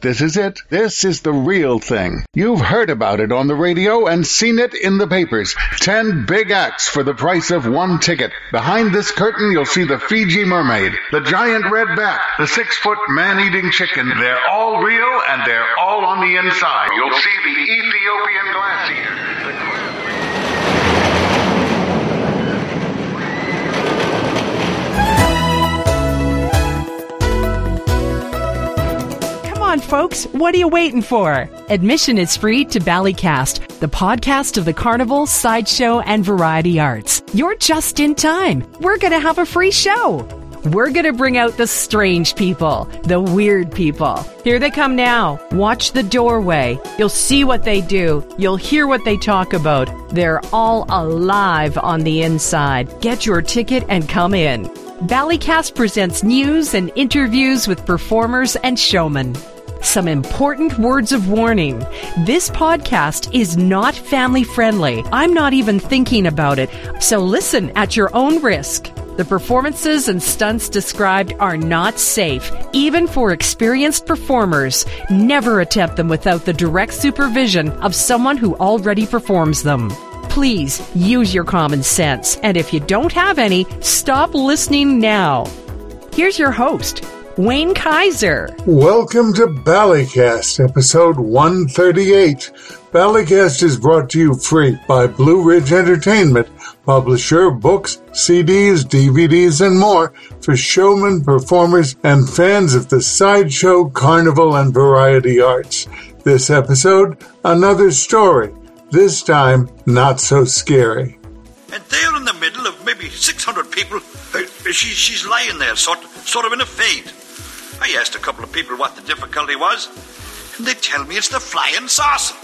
This is it. This is the real thing. You've heard about it on the radio and seen it in the papers. Ten big acts for the price of one ticket. Behind this curtain, you'll see the Fiji mermaid, the giant red bat, the six foot man eating chicken. They're all real and they're all on the inside. You'll see the Ethiopian glass eater. On, folks. What are you waiting for? Admission is free to Ballycast, the podcast of the carnival, sideshow, and variety arts. You're just in time. We're going to have a free show. We're going to bring out the strange people, the weird people. Here they come now. Watch the doorway. You'll see what they do. You'll hear what they talk about. They're all alive on the inside. Get your ticket and come in. Ballycast presents news and interviews with performers and showmen. Some important words of warning. This podcast is not family friendly. I'm not even thinking about it, so listen at your own risk. The performances and stunts described are not safe, even for experienced performers. Never attempt them without the direct supervision of someone who already performs them. Please use your common sense, and if you don't have any, stop listening now. Here's your host, Wayne Keyser. Welcome to Ballycast, episode 138. Ballycast is brought to you free by Blue Ridge Entertainment, publisher of books, CDs, DVDs, and more for showmen, performers, and fans of the sideshow, carnival, and variety arts. This episode, another story. This time, not so scary. And there in the middle of maybe 600 people, uh, she, she's lying there, sort, sort of in a faint. I asked a couple of people what the difficulty was, and they tell me it's the flying saucer.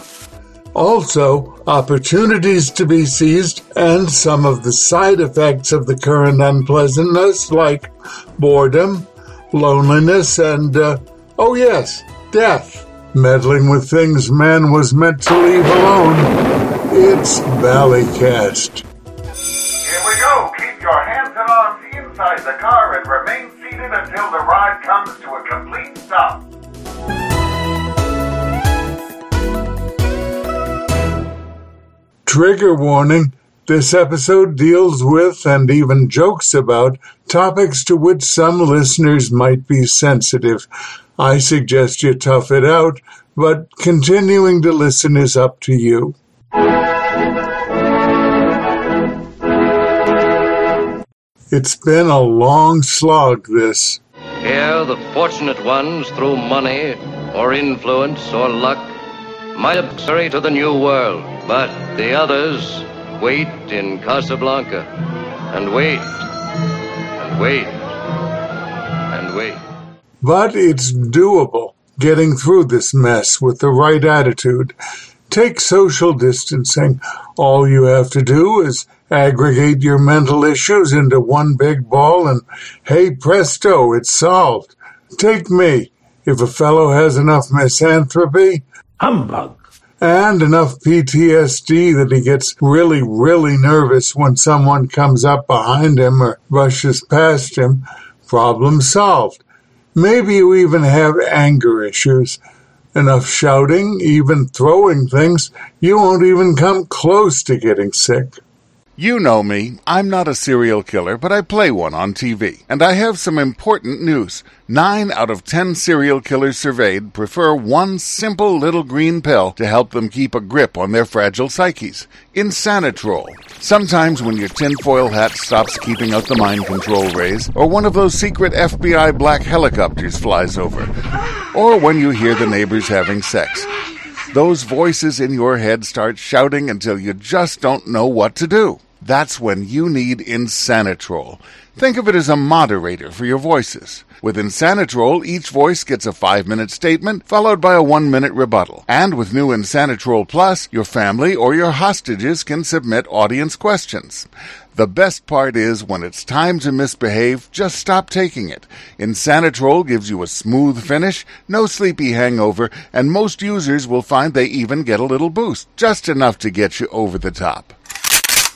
Also, opportunities to be seized and some of the side effects of the current unpleasantness, like boredom, loneliness, and, uh, oh yes, death. Meddling with things man was meant to leave alone. It's Ballycast. Here we go. Keep your hands and arms inside the car and remain until the ride comes to a complete stop. Trigger warning this episode deals with and even jokes about topics to which some listeners might be sensitive. I suggest you tough it out, but continuing to listen is up to you. It's been a long slog, this. Here, the fortunate ones, through money or influence or luck, might have hurry to the new world, but the others wait in Casablanca and wait and wait and wait. But it's doable getting through this mess with the right attitude. Take social distancing. All you have to do is aggregate your mental issues into one big ball and hey presto, it's solved. Take me. If a fellow has enough misanthropy, Humbug. and enough PTSD that he gets really, really nervous when someone comes up behind him or rushes past him, problem solved. Maybe you even have anger issues. Enough shouting, even throwing things, you won't even come close to getting sick. You know me. I'm not a serial killer, but I play one on TV. And I have some important news. Nine out of ten serial killers surveyed prefer one simple little green pill to help them keep a grip on their fragile psyches. Insanitrol. Sometimes when your tinfoil hat stops keeping out the mind control rays, or one of those secret FBI black helicopters flies over, or when you hear the neighbors having sex. Those voices in your head start shouting until you just don't know what to do. That's when you need Insanitrol. Think of it as a moderator for your voices. With Insanitrol, each voice gets a five minute statement followed by a one minute rebuttal. And with new Insanitrol Plus, your family or your hostages can submit audience questions. The best part is when it's time to misbehave, just stop taking it. Insanitrol gives you a smooth finish, no sleepy hangover, and most users will find they even get a little boost, just enough to get you over the top.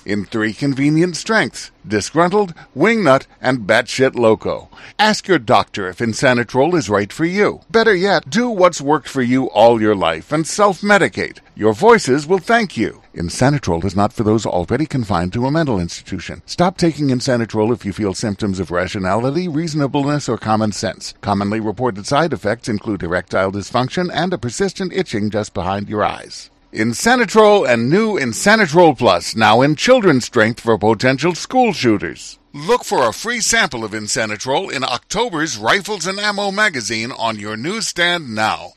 In three convenient strengths disgruntled, wingnut, and batshit loco. Ask your doctor if Insanitrol is right for you. Better yet, do what's worked for you all your life and self medicate. Your voices will thank you. Insanitrol is not for those already confined to a mental institution. Stop taking Insanitrol if you feel symptoms of rationality, reasonableness, or common sense. Commonly reported side effects include erectile dysfunction and a persistent itching just behind your eyes. Insanitrol and new Insanitrol Plus now in children's strength for potential school shooters. Look for a free sample of Insanitrol in October's Rifles and Ammo magazine on your newsstand now.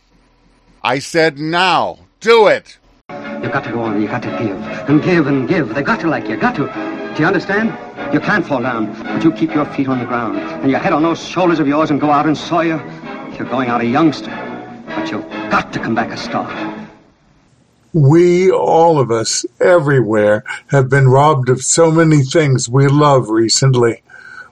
I said now. Do it. You got to go on, you got to give, and give and give. They got to like you, got to. Do you understand? You can't fall down, but you keep your feet on the ground, and your head on those shoulders of yours and go out and Sawyer. You're going out a youngster, but you've got to come back a star. We, all of us, everywhere, have been robbed of so many things we love recently.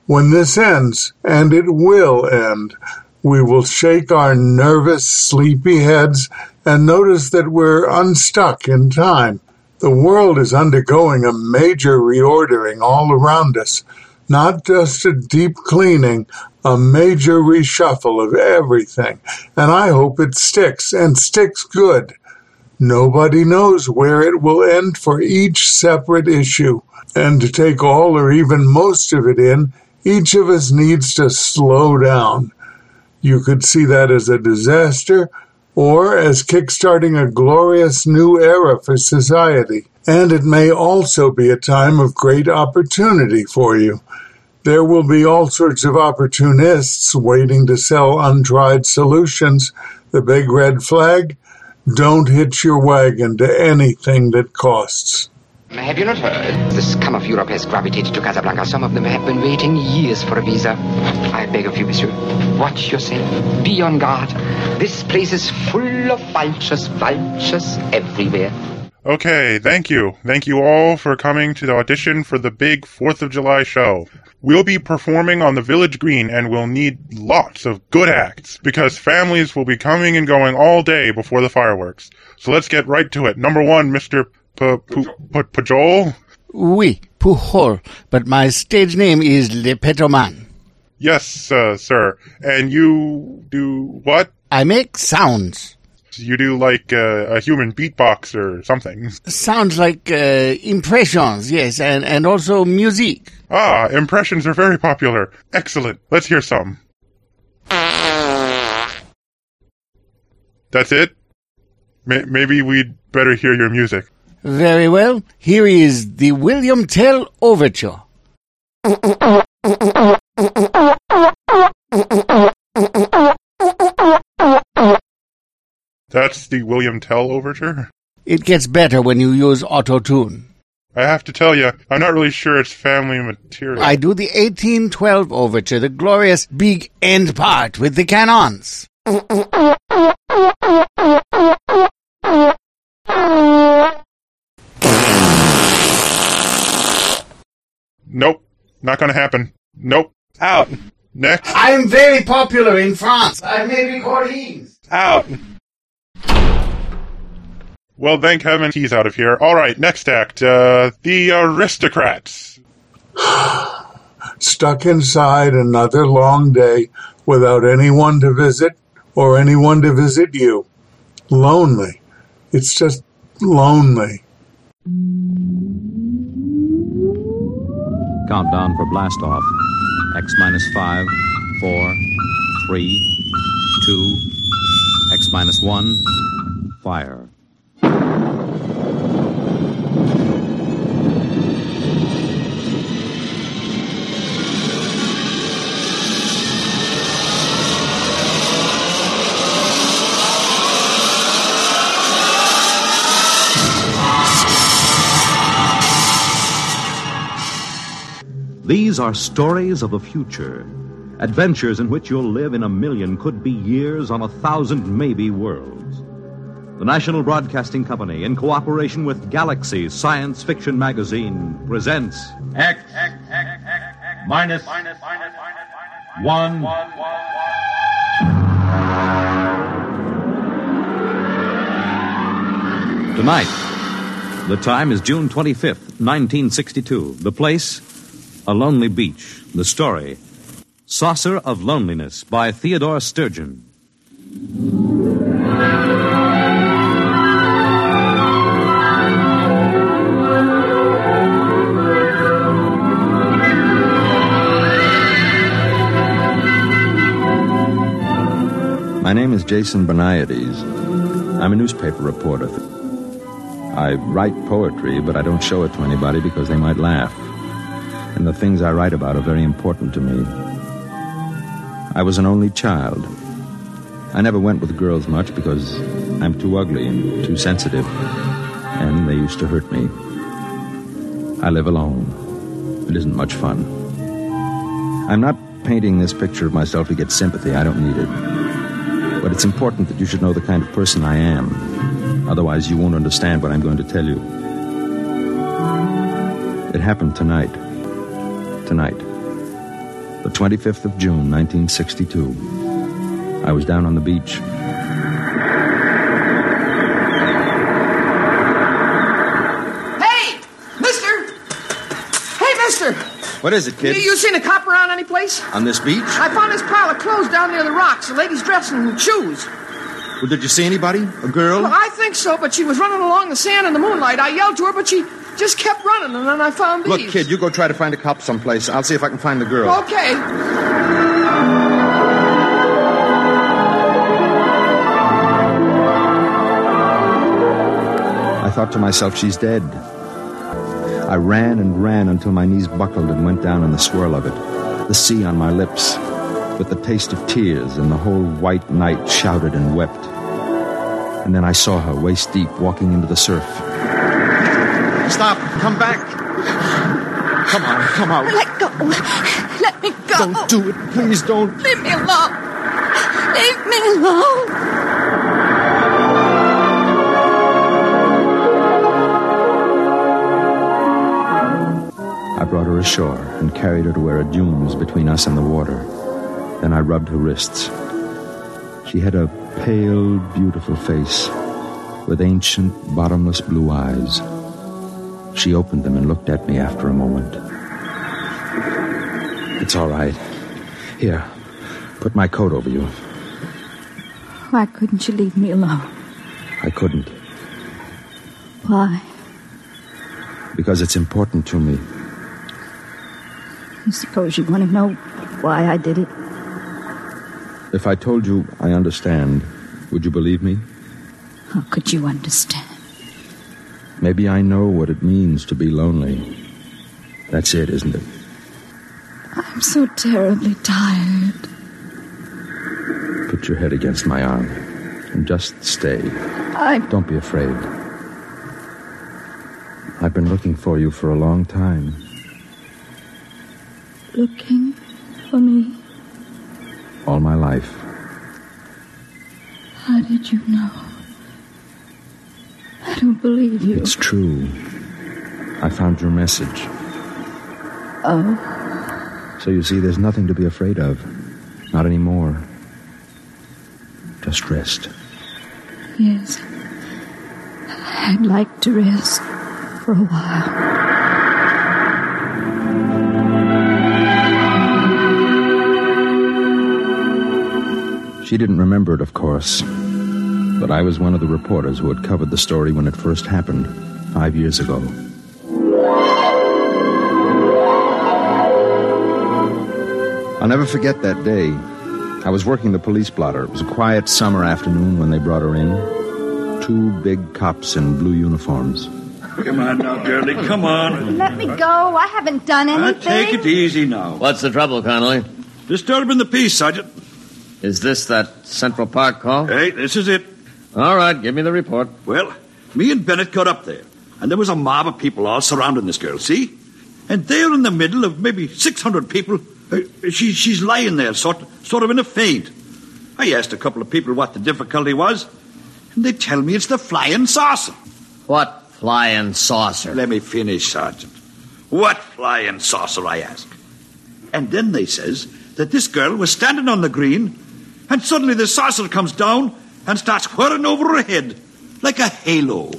When this ends, and it will end, we will shake our nervous, sleepy heads and notice that we're unstuck in time. The world is undergoing a major reordering all around us, not just a deep cleaning, a major reshuffle of everything. And I hope it sticks and sticks good. Nobody knows where it will end for each separate issue. And to take all or even most of it in, each of us needs to slow down. You could see that as a disaster or as kickstarting a glorious new era for society. And it may also be a time of great opportunity for you. There will be all sorts of opportunists waiting to sell untried solutions. The big red flag don't hitch your wagon to anything that costs. Have you not heard? The scum of Europe has gravitated to Casablanca. Some of them have been waiting years for a visa. I beg of you, monsieur, watch yourself. Be on guard. This place is full of vultures, vultures everywhere. Okay, thank you. Thank you all for coming to the audition for the big 4th of July show. We'll be performing on the Village Green and we'll need lots of good acts because families will be coming and going all day before the fireworks. So let's get right to it. Number one, Mr. Pajol? Oui, Pujol, but my stage name is Le Pétomane. Yes, uh, sir. And you do what? I make sounds. You do like uh, a human beatbox or something. Sounds like uh, impressions, yes, and, and also music. Ah, impressions are very popular. Excellent. Let's hear some. That's it? May- maybe we'd better hear your music. Very well. Here is the William Tell Overture. That's the William Tell overture? It gets better when you use auto tune. I have to tell you, I'm not really sure it's family material. I do the 1812 overture, the glorious big end part with the cannons. Nope. Not gonna happen. Nope. Out. Next. I'm very popular in France. I may made recordings. Out. Well, thank heaven he's out of here. All right, next act. Uh, the aristocrats. Stuck inside another long day without anyone to visit or anyone to visit you. Lonely. It's just lonely. Countdown for blast off. X minus five, four, three, two, X minus one, fire. These are stories of the future. Adventures in which you'll live in a million, could be years, on a thousand, maybe worlds. The National Broadcasting Company, in cooperation with Galaxy Science Fiction Magazine, presents X, minus, one. Tonight, the time is June 25th, 1962. The place, A Lonely Beach. The story, Saucer of Loneliness by Theodore Sturgeon. My name is Jason Beniades. I'm a newspaper reporter. I write poetry, but I don't show it to anybody because they might laugh. And the things I write about are very important to me. I was an only child. I never went with girls much because I'm too ugly and too sensitive, and they used to hurt me. I live alone. It isn't much fun. I'm not painting this picture of myself to get sympathy. I don't need it. But it's important that you should know the kind of person I am. Otherwise, you won't understand what I'm going to tell you. It happened tonight. Tonight. The 25th of June, 1962. I was down on the beach. Hey, mister! Hey, mister! What is it, You, you seen a cop around any place? On this beach? I found this pile of clothes down near the rocks, a lady's dressing and shoes. Well, did you see anybody? A girl? Well, I think so, but she was running along the sand in the moonlight. I yelled to her, but she just kept running, and then I found these. Look, kid, you go try to find a cop someplace. I'll see if I can find the girl. Okay. I thought to myself, she's dead. I ran and ran until my knees buckled and went down in the swirl of it, the sea on my lips, with the taste of tears, and the whole white night shouted and wept. And then I saw her waist deep walking into the surf. Stop! Come back! Come on, come out. Let go. Let me go. Don't do it. Please don't. Leave me alone. Leave me alone. I brought her ashore and carried her to where a dune was between us and the water. Then I rubbed her wrists. She had a pale, beautiful face with ancient, bottomless blue eyes. She opened them and looked at me after a moment. It's all right. Here, put my coat over you. Why couldn't you leave me alone? I couldn't, Why? because it's important to me. I suppose you want to know why I did it. If I told you I understand, would you believe me? How could you understand? Maybe I know what it means to be lonely. That's it, isn't it? I'm so terribly tired. Put your head against my arm and just stay. I. Don't be afraid. I've been looking for you for a long time. Looking for me. All my life. How did you know? I don't believe you. It's true. I found your message. Oh, So you see, there's nothing to be afraid of. Not anymore. Just rest. yes. I'd like to rest for a while. She didn't remember it, of course. But I was one of the reporters who had covered the story when it first happened, five years ago. I'll never forget that day. I was working the police blotter. It was a quiet summer afternoon when they brought her in. Two big cops in blue uniforms. Come on now, girlie, come on. Let me go. I haven't done Now, anything. take it easy now. What's the trouble, Connolly? Disturbing the peace, Sergeant. Is this that Central Park call? Hey, this is it. All right, give me the report. Well, me and Bennett got up there, and there was a mob of people all surrounding this girl, see? And there in the middle of maybe 600 people, uh, she, she's lying there, sort, sort of in a faint. I asked a couple of people what the difficulty was, and they tell me it's the flying saucer. What flying saucer? Let me finish, Sergeant. What flying saucer, I ask. And then they says that this girl was standing on the green, and suddenly the saucer comes down and starts whirring over her head like a halo.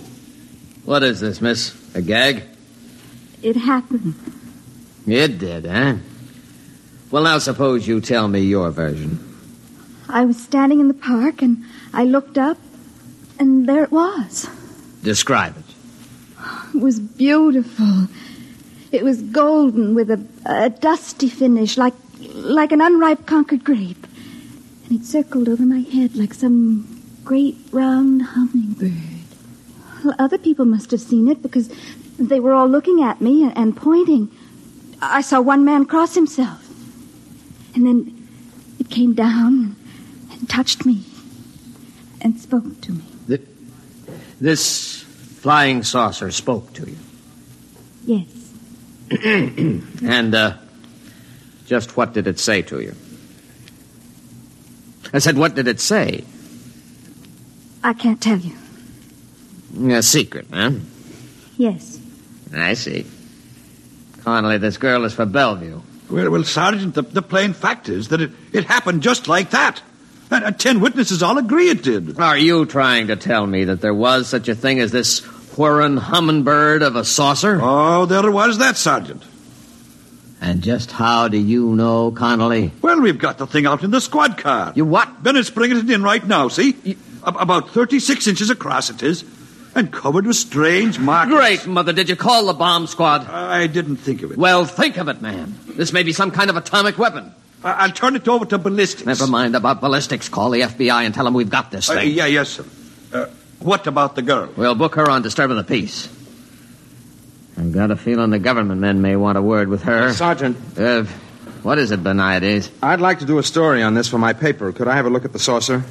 What is this, miss? A gag? It happened. It did, eh? Well, now suppose you tell me your version. I was standing in the park and I looked up, and there it was. Describe it. It was beautiful. It was golden with a, a dusty finish, like like an unripe Concord grape. And it circled over my head like some great round hummingbird. Well, other people must have seen it because they were all looking at me and, and pointing. I saw one man cross himself. And then it came down and touched me and spoke to me. Th- This flying saucer spoke to you. Yes. and, uh, just what did it say to you? I said, what did it say? I can't tell you. A secret, huh? Yes. I see. Connolly, this girl is for Bellevue. Well, well, Sergeant, the, the plain fact is that it, it happened just like that. And, and ten witnesses all agree it did. Are you trying to tell me that there was such a thing as this whirring hummingbird of a saucer? Oh, there was that, Sergeant. And just how do you know, Connolly? Well, we've got the thing out in the squad car. You what? Bennett's bringing it in right now, see? Ab- About 36 inches across it is, and covered with strange markings. Great, Mother. Did you call the bomb squad? I didn't think of it. Well, think of it, man. This may be some kind of atomic weapon. I- I'll turn it over to ballistics. Never mind about ballistics. Call the FBI and tell them we've got this Uh, thing. yeah, yes, sir. Uh, what about the girl? We'll book her on disturbing the peace. I've got a feeling the government men may want a word with her. Sergeant. Uh, what is it, Beniades? I'd like to do a story on this for my paper. Could I have a look at the saucer?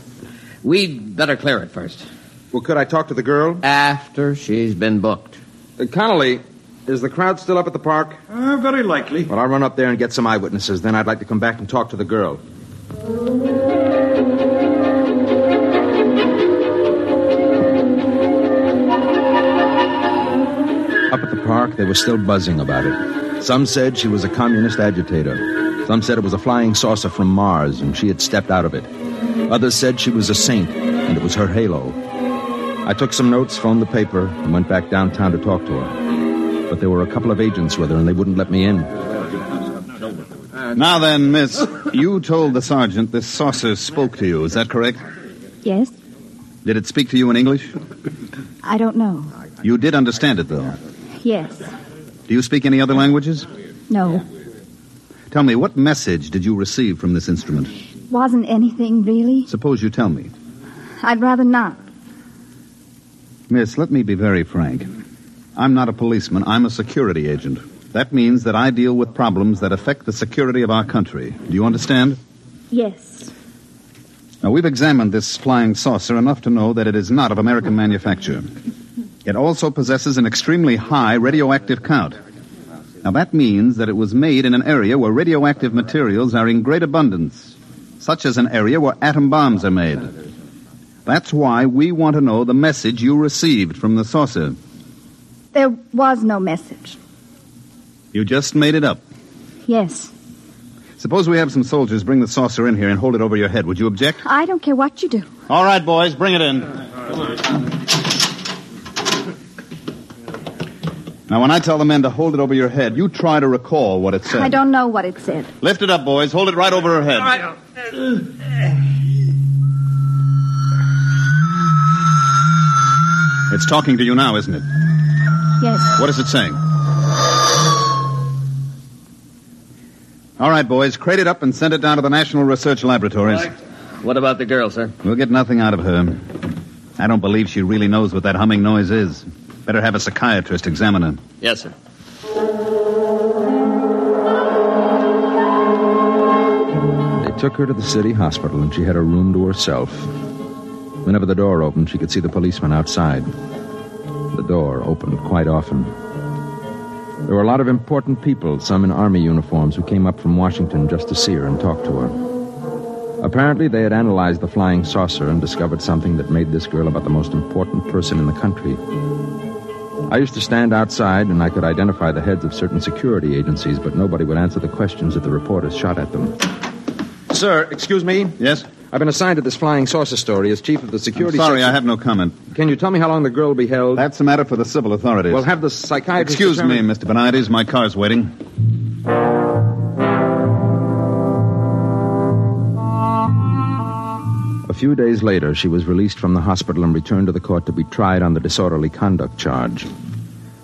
We'd better clear it first. Well, could I talk to the girl? After she's been booked. Uh, Connolly, is the crowd still up at the park? Uh, very likely. Well, I'll run up there and get some eyewitnesses. Then I'd like to come back and talk to the girl. Up at the park, they were still buzzing about it. Some said she was a communist agitator. Some said it was a flying saucer from Mars and she had stepped out of it. Others said she was a saint and it was her halo. I took some notes, phoned the paper, and went back downtown to talk to her. But there were a couple of agents with her and they wouldn't let me in. Now then, miss, you told the sergeant this saucer spoke to you, is that correct? Yes? Did it speak to you in English? I don't know. You did understand it, though. Yes. Do you speak any other languages? No. Tell me, what message did you receive from this instrument? Wasn't anything really. Suppose you tell me. I'd rather not. Miss, let me be very frank. I'm not a policeman, I'm a security agent. That means that I deal with problems that affect the security of our country. Do you understand? Yes. Now, we've examined this flying saucer enough to know that it is not of American manufacture. It also possesses an extremely high radioactive count. Now, that means that it was made in an area where radioactive materials are in great abundance, such as an area where atom bombs are made. That's why we want to know the message you received from the saucer. There was no message. You just made it up. Yes. Suppose we have some soldiers bring the saucer in here and hold it over your head. Would you object? I don't care what you do. All right, boys, bring it in. Now, when I tell the men to hold it over your head, you try to recall what it said. I don't know what it said. Lift it up, boys. Hold it right over her head. All right. It's talking to you now, isn't it? Yes. What is it saying? All right, boys, crate it up and send it down to the National Research Laboratories. What about the girl, sir? We'll get nothing out of her. I don't believe she really knows what that humming noise is. Better have a psychiatrist examine her. Yes, sir. They took her to the city hospital and she had a room to herself. Whenever the door opened, she could see the policeman outside. The door opened quite often. There were a lot of important people, some in army uniforms, who came up from Washington just to see her and talk to her. Apparently, they had analyzed the flying saucer and discovered something that made this girl about the most important person in the country. I used to stand outside and I could identify the heads of certain security agencies, but nobody would answer the questions that the reporters shot at them. Sir, excuse me. Yes? I've been assigned to this flying saucer story as chief of the security. I'm sorry, section. I have no comment. Can you tell me how long the girl will be held? That's a matter for the civil authorities. Well, have the psychiatrist. Excuse determine- me, Mr. Benides. My car's waiting. A few days later, she was released from the hospital and returned to the court to be tried on the disorderly conduct charge.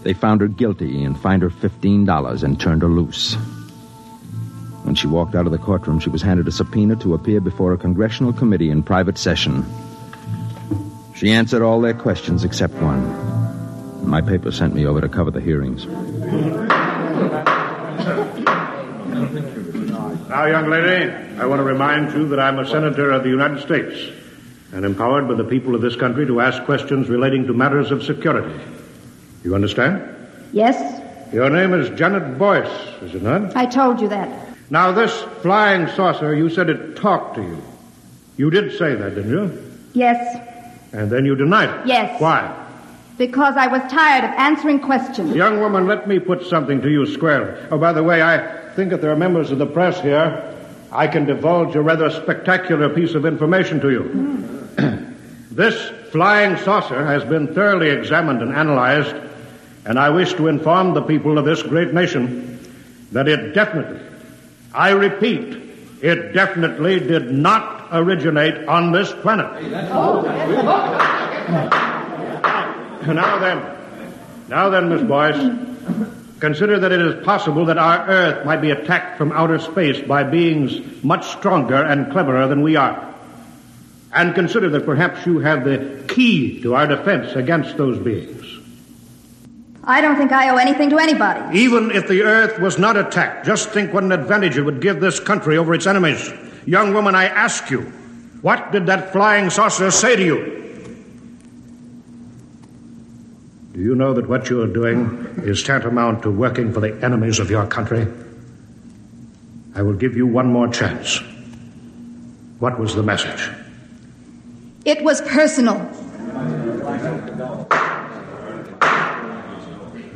They found her guilty and fined her $15 and turned her loose. When she walked out of the courtroom, she was handed a subpoena to appear before a congressional committee in private session. She answered all their questions except one. My paper sent me over to cover the hearings. Now, young lady, I want to remind you that I'm a senator of the United States and empowered by the people of this country to ask questions relating to matters of security. You understand? Yes, Your name is Janet Boyce, is it not? I told you that. Now, this flying saucer, you said it talked to you. You did say that, didn't you? Yes, And then you denied it. Yes. Why? because I was tired of answering questions. Young woman, let me put something to you squarely. Oh, by the way, I think if there are members of the press here, I can divulge a rather spectacular piece of information to you. Hmm. this flying saucer has been thoroughly examined and analyzed, and I wish to inform the people of this great nation that it definitely, I repeat, it definitely did not originate on this planet. Now then, now then, Miss Boyce, consider that it is possible that our Earth might be attacked from outer space by beings much stronger and cleverer than we are. And consider that perhaps you have the key to our defense against those beings. I don't think I owe anything to anybody. Even if the Earth was not attacked, just think what an advantage it would give this country over its enemies. Young woman, I ask you, what did that flying saucer say to you? Do you know that what you are doing is tantamount to working for the enemies of your country? I will give you one more chance. What was the message? It was personal.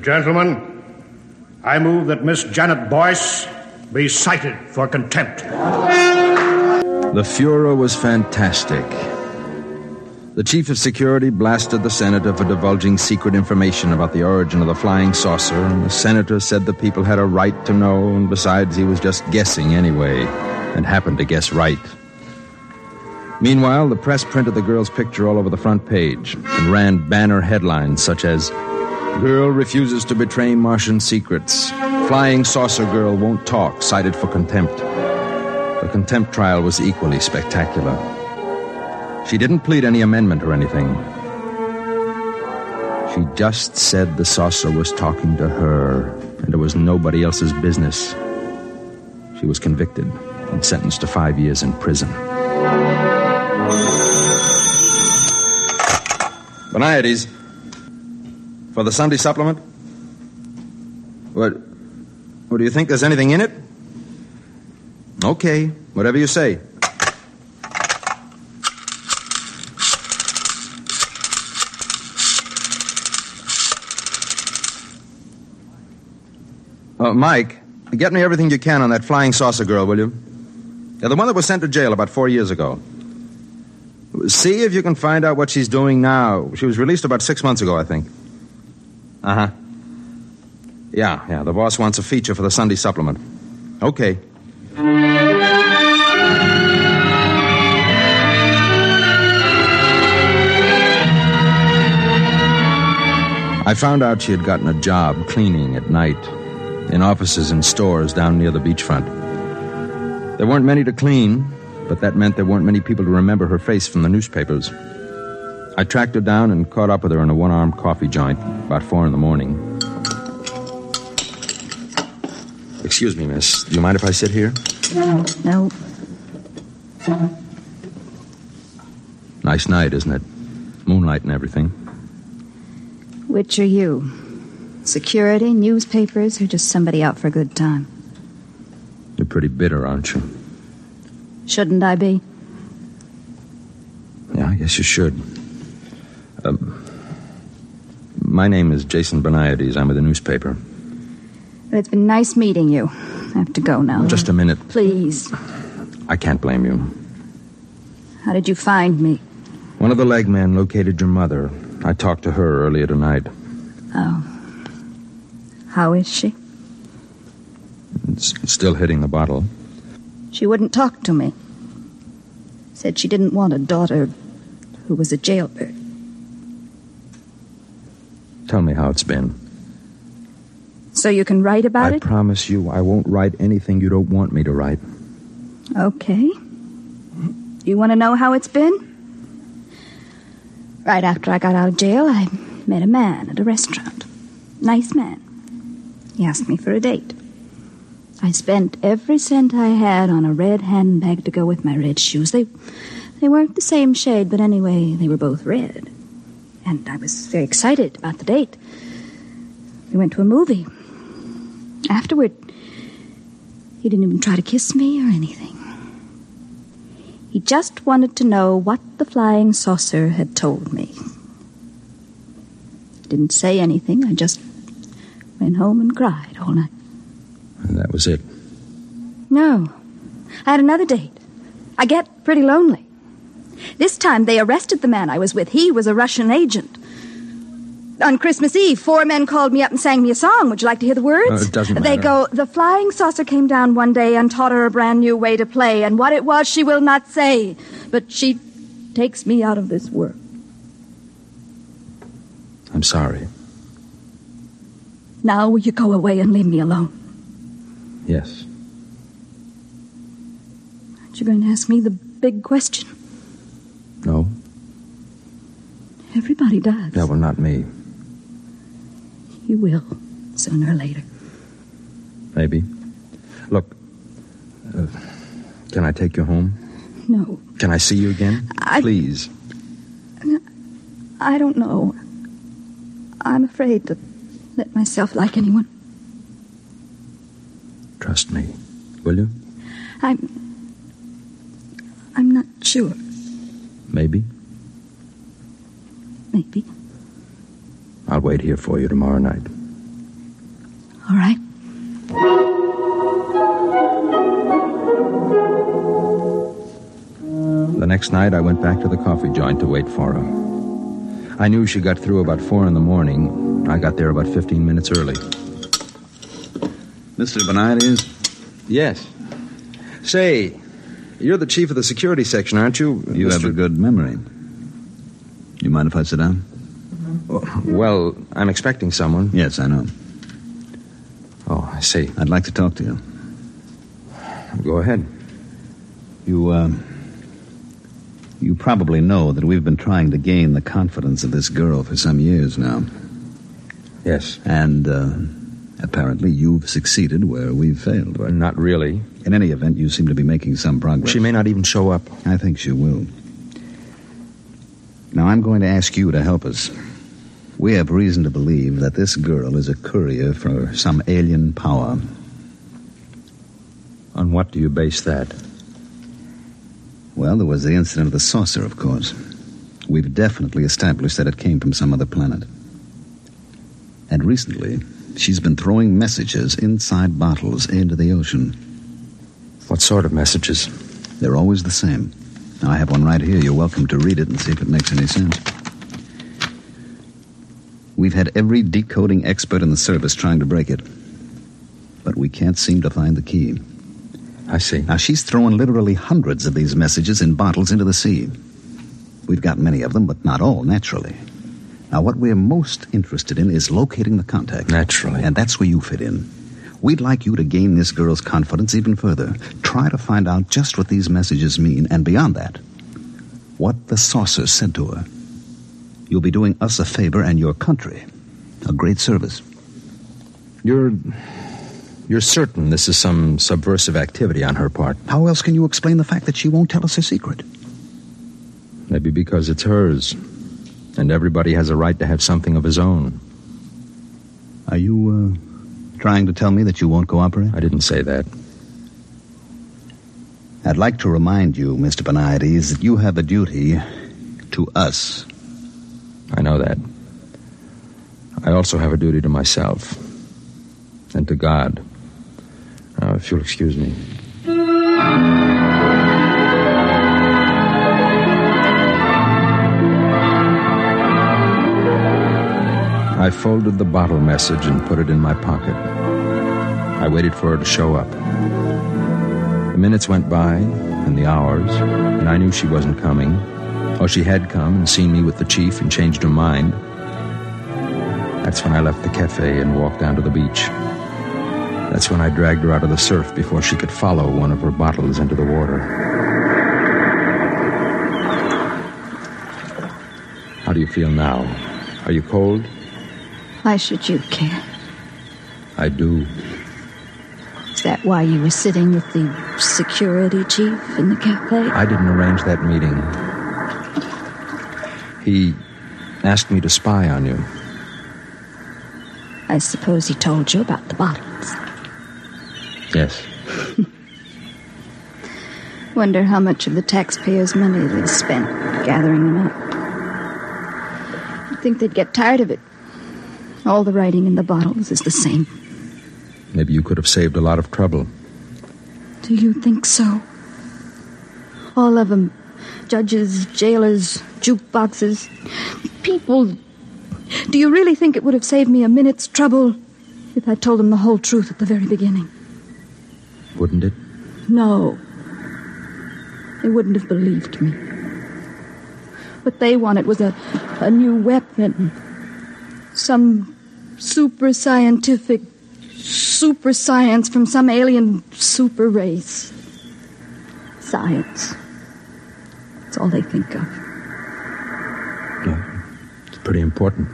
Gentlemen, I move that Miss Janet Boyce be cited for contempt. The furor was fantastic. The chief of security blasted the senator for divulging secret information about the origin of the flying saucer, and the senator said the people had a right to know, and besides, he was just guessing anyway, and happened to guess right. Meanwhile, the press printed the girl's picture all over the front page and ran banner headlines such as Girl refuses to betray Martian secrets. Flying saucer girl won't talk, cited for contempt. The contempt trial was equally spectacular. She didn't plead any amendment or anything. She just said the saucer was talking to her, and it was nobody else's business. She was convicted and sentenced to five years in prison. Beniades, for the Sunday supplement? What? What do you think? There's anything in it? Okay, whatever you say. Uh, Mike, get me everything you can on that flying saucer girl, will you? Yeah, the one that was sent to jail about four years ago. See if you can find out what she's doing now. She was released about six months ago, I think. Uh huh. Yeah, yeah, the boss wants a feature for the Sunday supplement. Okay. I found out she had gotten a job cleaning at night in offices and stores down near the beachfront. There weren't many to clean, but that meant there weren't many people to remember her face from the newspapers. I tracked her down and caught up with her in a one armed coffee joint about four in the morning. Excuse me, miss. Do you mind if I sit here? No. Nice night, isn't it? Moonlight and everything. Which are you? Security, newspapers, or just somebody out for a good time? You're pretty bitter, aren't you? Shouldn't I be? Yeah, I guess you should. My name is Jason Beniades. I'm with the newspaper. Well, it's been nice meeting you. I have to go now. Just a minute. Please. I can't blame you. How did you find me? One of the leg men located your mother. I talked to her earlier tonight. Oh. How is she? It's still hitting the bottle. She wouldn't talk to me. Said she didn't want a daughter who was a jailbird. Tell me how it's been. So you can write about I it? I promise you I won't write anything you don't want me to write. Okay. You want to know how it's been? Right after I got out of jail, I met a man at a restaurant. Nice man. He asked me for a date. I spent every cent I had on a red handbag to go with my red shoes. They they weren't the same shade, but anyway, they were both red. And I was very excited about the date. We went to a movie. Afterward, he didn't even try to kiss me or anything. He just wanted to know what the flying saucer had told me. Didn't say anything. I just went home and cried all night. And that was it. No. I had another date. I get pretty lonely. This time they arrested the man I was with. He was a Russian agent. On Christmas Eve, four men called me up and sang me a song. Would you like to hear the words? Uh, it doesn't They go, The flying saucer came down one day and taught her a brand new way to play, and what it was she will not say, but she takes me out of this world. I'm sorry. Now will you go away and leave me alone? Yes. Aren't you going to ask me the big question? No. Everybody does. Yeah, well, not me. You will, sooner or later. Maybe. Look, uh, can I take you home? No, Can I see you again? I- Please. I don't know. I'm afraid to let myself like anyone. Trust me. Will you? I'm. I'm not sure. Maybe. Maybe. I'll wait here for you tomorrow night. All right. The next night, I went back to the coffee joint to wait for her. I knew she got through about four in the morning. I got there about 15 minutes early. Mr. Benides? Yes. Say, you're the chief of the security section, aren't you? You have a good memory. You mind if I sit down? Well, I'm expecting someone. Yes, I know. Oh, I see. I'd like to talk to you. Go ahead. You, uh, you probably know that we've been trying to gain the confidence of this girl for some years now. Yes. And, uh, apparently you've succeeded where we've failed. Well, not really. In any event, you seem to be making some progress. She may not even show up. I think she will. Now, I'm going to ask you to help us. We have reason to believe that this girl is a courier for some alien power. On what do you base that? Well, there was the incident of the saucer, of course. We've definitely established that it came from some other planet. And recently, she's been throwing messages inside bottles into the ocean. What sort of messages? They're always the same. I have one right here. You're welcome to read it and see if it makes any sense. We've had every decoding expert in the service trying to break it. But we can't seem to find the key. I see. Now, she's throwing literally hundreds of these messages in bottles into the sea. We've got many of them, but not all, naturally. Now, what we're most interested in is locating the contact. Naturally. And that's where you fit in. We'd like you to gain this girl's confidence even further. Try to find out just what these messages mean, and beyond that, what the saucer said to her. You'll be doing us a favor and your country a great service. You're. You're certain this is some subversive activity on her part? How else can you explain the fact that she won't tell us her secret? Maybe because it's hers. And everybody has a right to have something of his own. Are you, uh, trying to tell me that you won't cooperate? I didn't say that. I'd like to remind you, Mr. Benides, that you have a duty to us. I know that. I also have a duty to myself and to God. Now, if you'll excuse me. I folded the bottle message and put it in my pocket. I waited for her to show up. The minutes went by, and the hours, and I knew she wasn't coming. Or she had come and seen me with the chief and changed her mind. That's when I left the cafe and walked down to the beach. That's when I dragged her out of the surf before she could follow one of her bottles into the water. How do you feel now? Are you cold? Why should you care? I do. Is that why you were sitting with the security chief in the cafe? I didn't arrange that meeting. He asked me to spy on you. I suppose he told you about the bottles. Yes. Wonder how much of the taxpayers' money they spent gathering them up. You'd think they'd get tired of it. All the writing in the bottles is the same. Maybe you could have saved a lot of trouble. Do you think so? All of them. Judges, jailers, jukeboxes, people. Do you really think it would have saved me a minute's trouble if I told them the whole truth at the very beginning? Wouldn't it? No. They wouldn't have believed me. What they wanted was a, a new weapon. Some super scientific super science from some alien super race. Science. That's all they think of. Yeah, it's pretty important.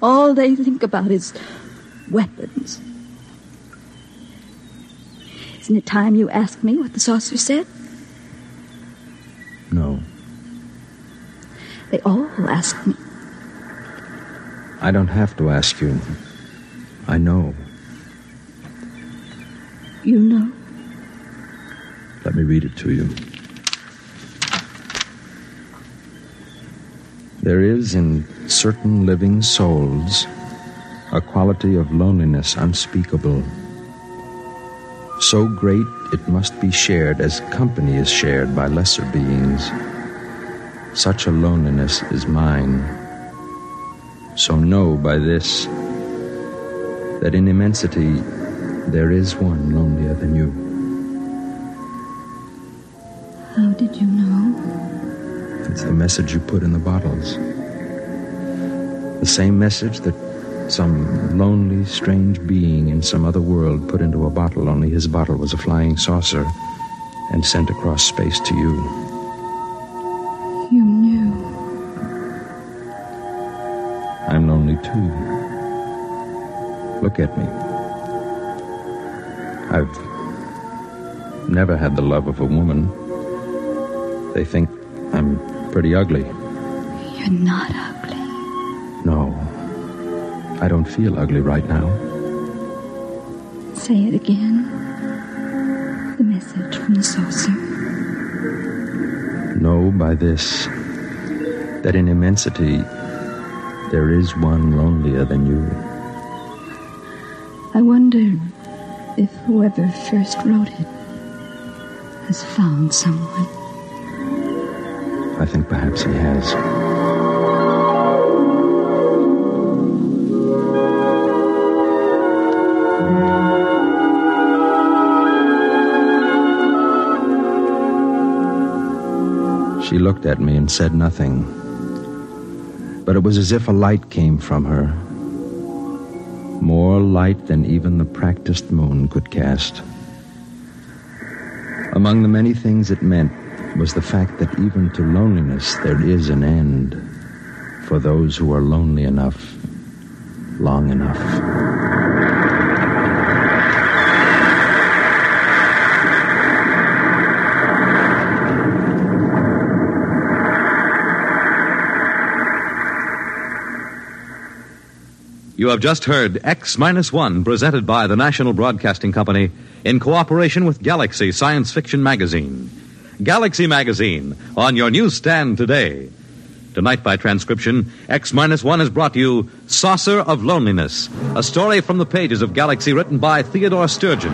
All they think about is weapons. Isn't it time you asked me what the saucer said? No. They all ask me. I don't have to ask you. I know. You know? Let me read it to you. There is in certain living souls a quality of loneliness unspeakable. So great it must be shared as company is shared by lesser beings. Such a loneliness is mine. So know by this that in immensity there is one lonelier than you. How did you know? It's the message you put in the bottles. The same message that some lonely, strange being in some other world put into a bottle, only his bottle was a flying saucer and sent across space to you. Too. Look at me. I've never had the love of a woman. They think I'm pretty ugly. You're not ugly. No. I don't feel ugly right now. Say it again. The message from the saucer. Know by this that in immensity there is one lonelier than you. I wonder if whoever first wrote it has found someone. I think perhaps he has. She looked at me and said nothing. But it was as if a light came from her. More light than even the practiced moon could cast. Among the many things it meant was the fact that even to loneliness there is an end for those who are lonely enough, long enough. You have just heard X Minus One, presented by the National Broadcasting Company in cooperation with Galaxy Science Fiction Magazine. Galaxy Magazine on your newsstand today. Tonight, by transcription, X Minus One has brought you Saucer of Loneliness, a story from the pages of Galaxy written by Theodore Sturgeon.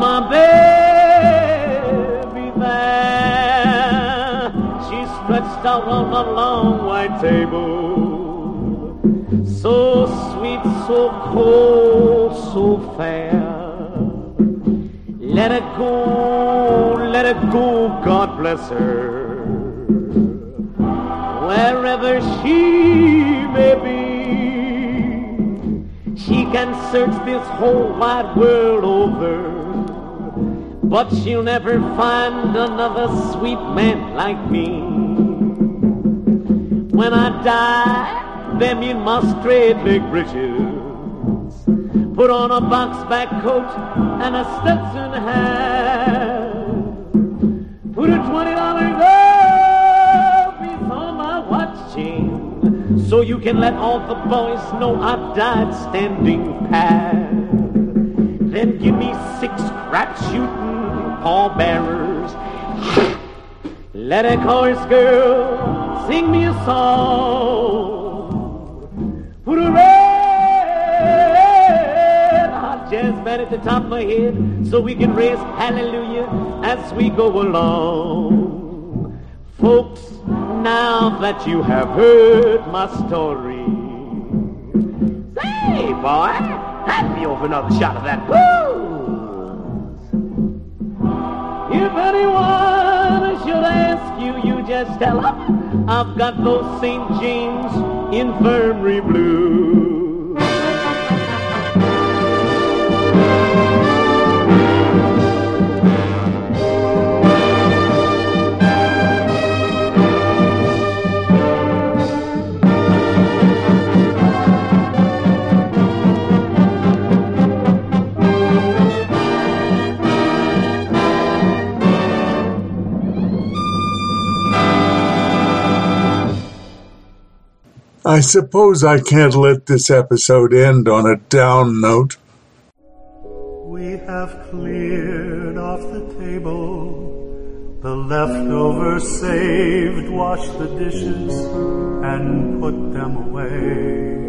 My baby there. She's stretched out on a long white table. So sweet, so cold, so fair. Let it go, let it go, God bless her. Wherever she may be, she can search this whole wide world over. But she'll never find another sweet man like me. When I die, them in my straight big breeches. Put on a box back coat and a Stetson hat. Put a twenty dollar gold piece on my watch chain, so you can let all the boys know I died standing pat. Then give me six crap shooting pallbearers. Let a chorus girl sing me a song. Put a red hot jazz band at the top of my head so we can raise hallelujah as we go along. Folks, now that you have heard my story, say, boy, hand me over another shot of that booze. If anyone should ask you, you just tell them I've got those St. James Infirmary blues. I suppose I can't let this episode end on a down note. We have cleared off the table. The leftovers saved, washed the dishes, and put them away.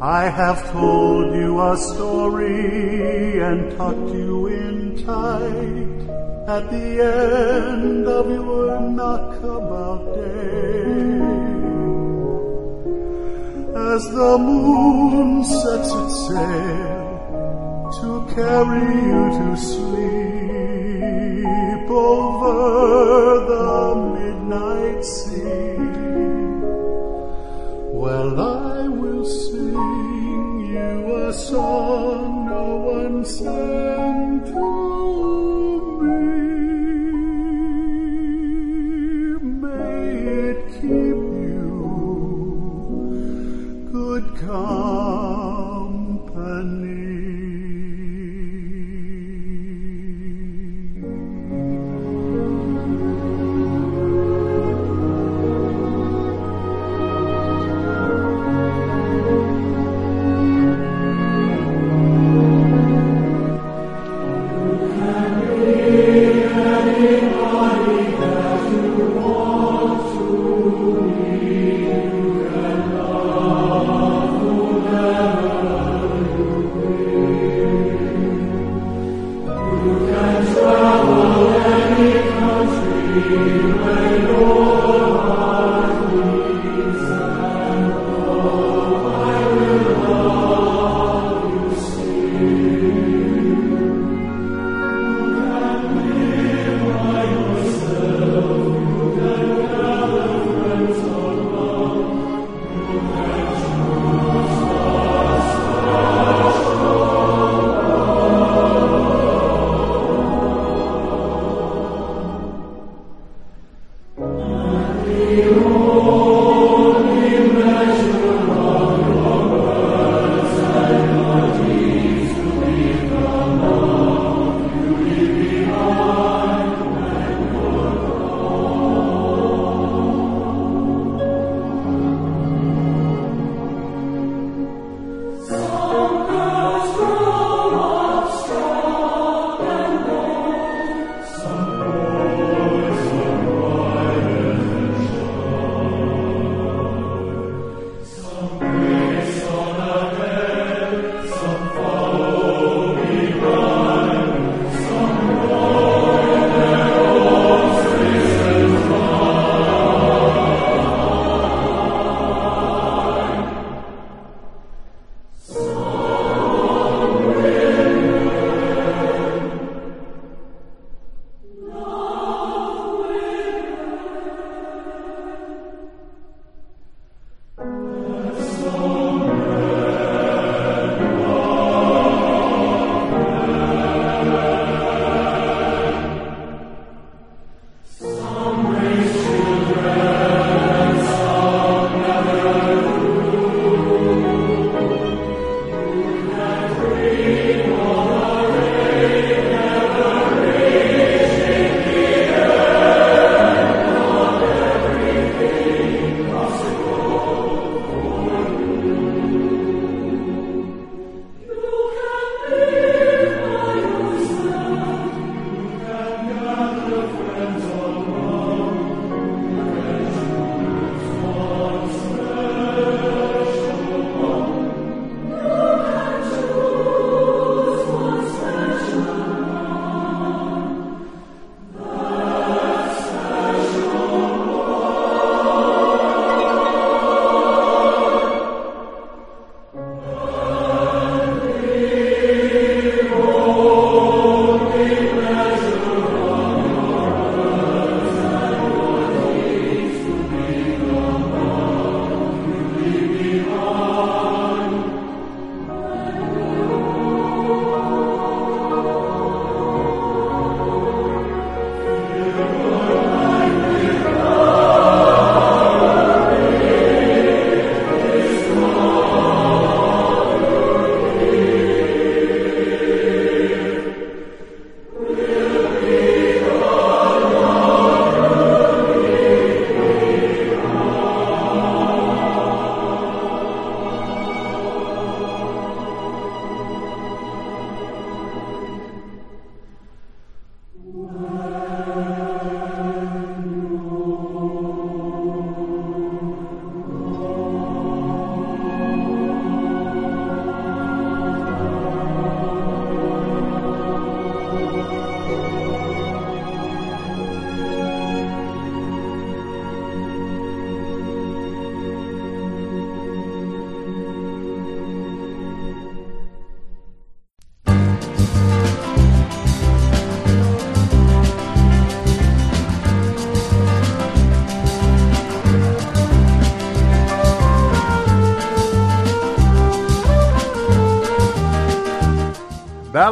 I have told you a story and tucked you in tight at the end of your knockabout day. As the moon sets its sail to carry you to sleep over the midnight sea. Well, I will sing you a song no one sang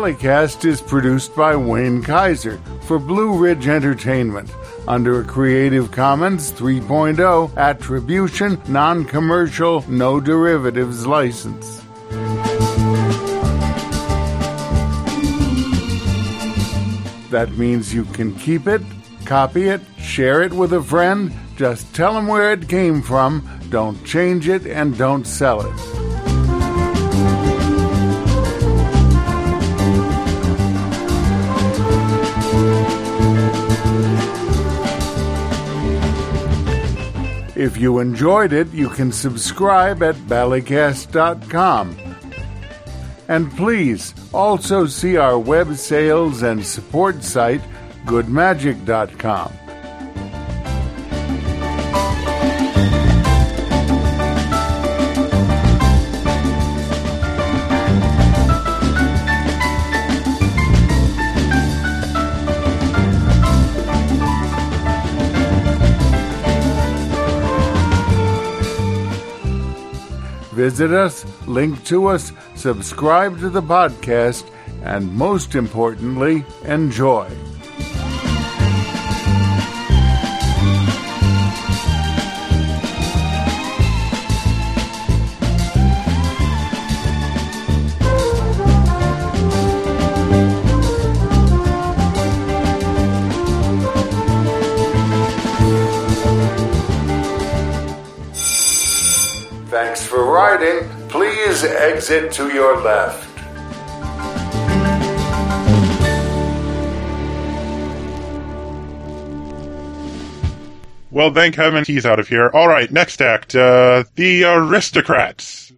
Ballycast is produced by Wayne Keyser for Blue Ridge Entertainment under a Creative Commons 3.0 Attribution, Non Commercial, No Derivatives license. That means you can keep it, copy it, share it with a friend, just tell them where it came from, don't change it, and don't sell it. If you enjoyed it, you can subscribe at ballycast.com. And please also see our web sales and support site, goodmagic.com. Visit us, link to us, subscribe to the podcast, and most importantly, enjoy. Riding. Please exit to your left. Well, thank heaven he's out of here. All right, next act. Uh, the aristocrats.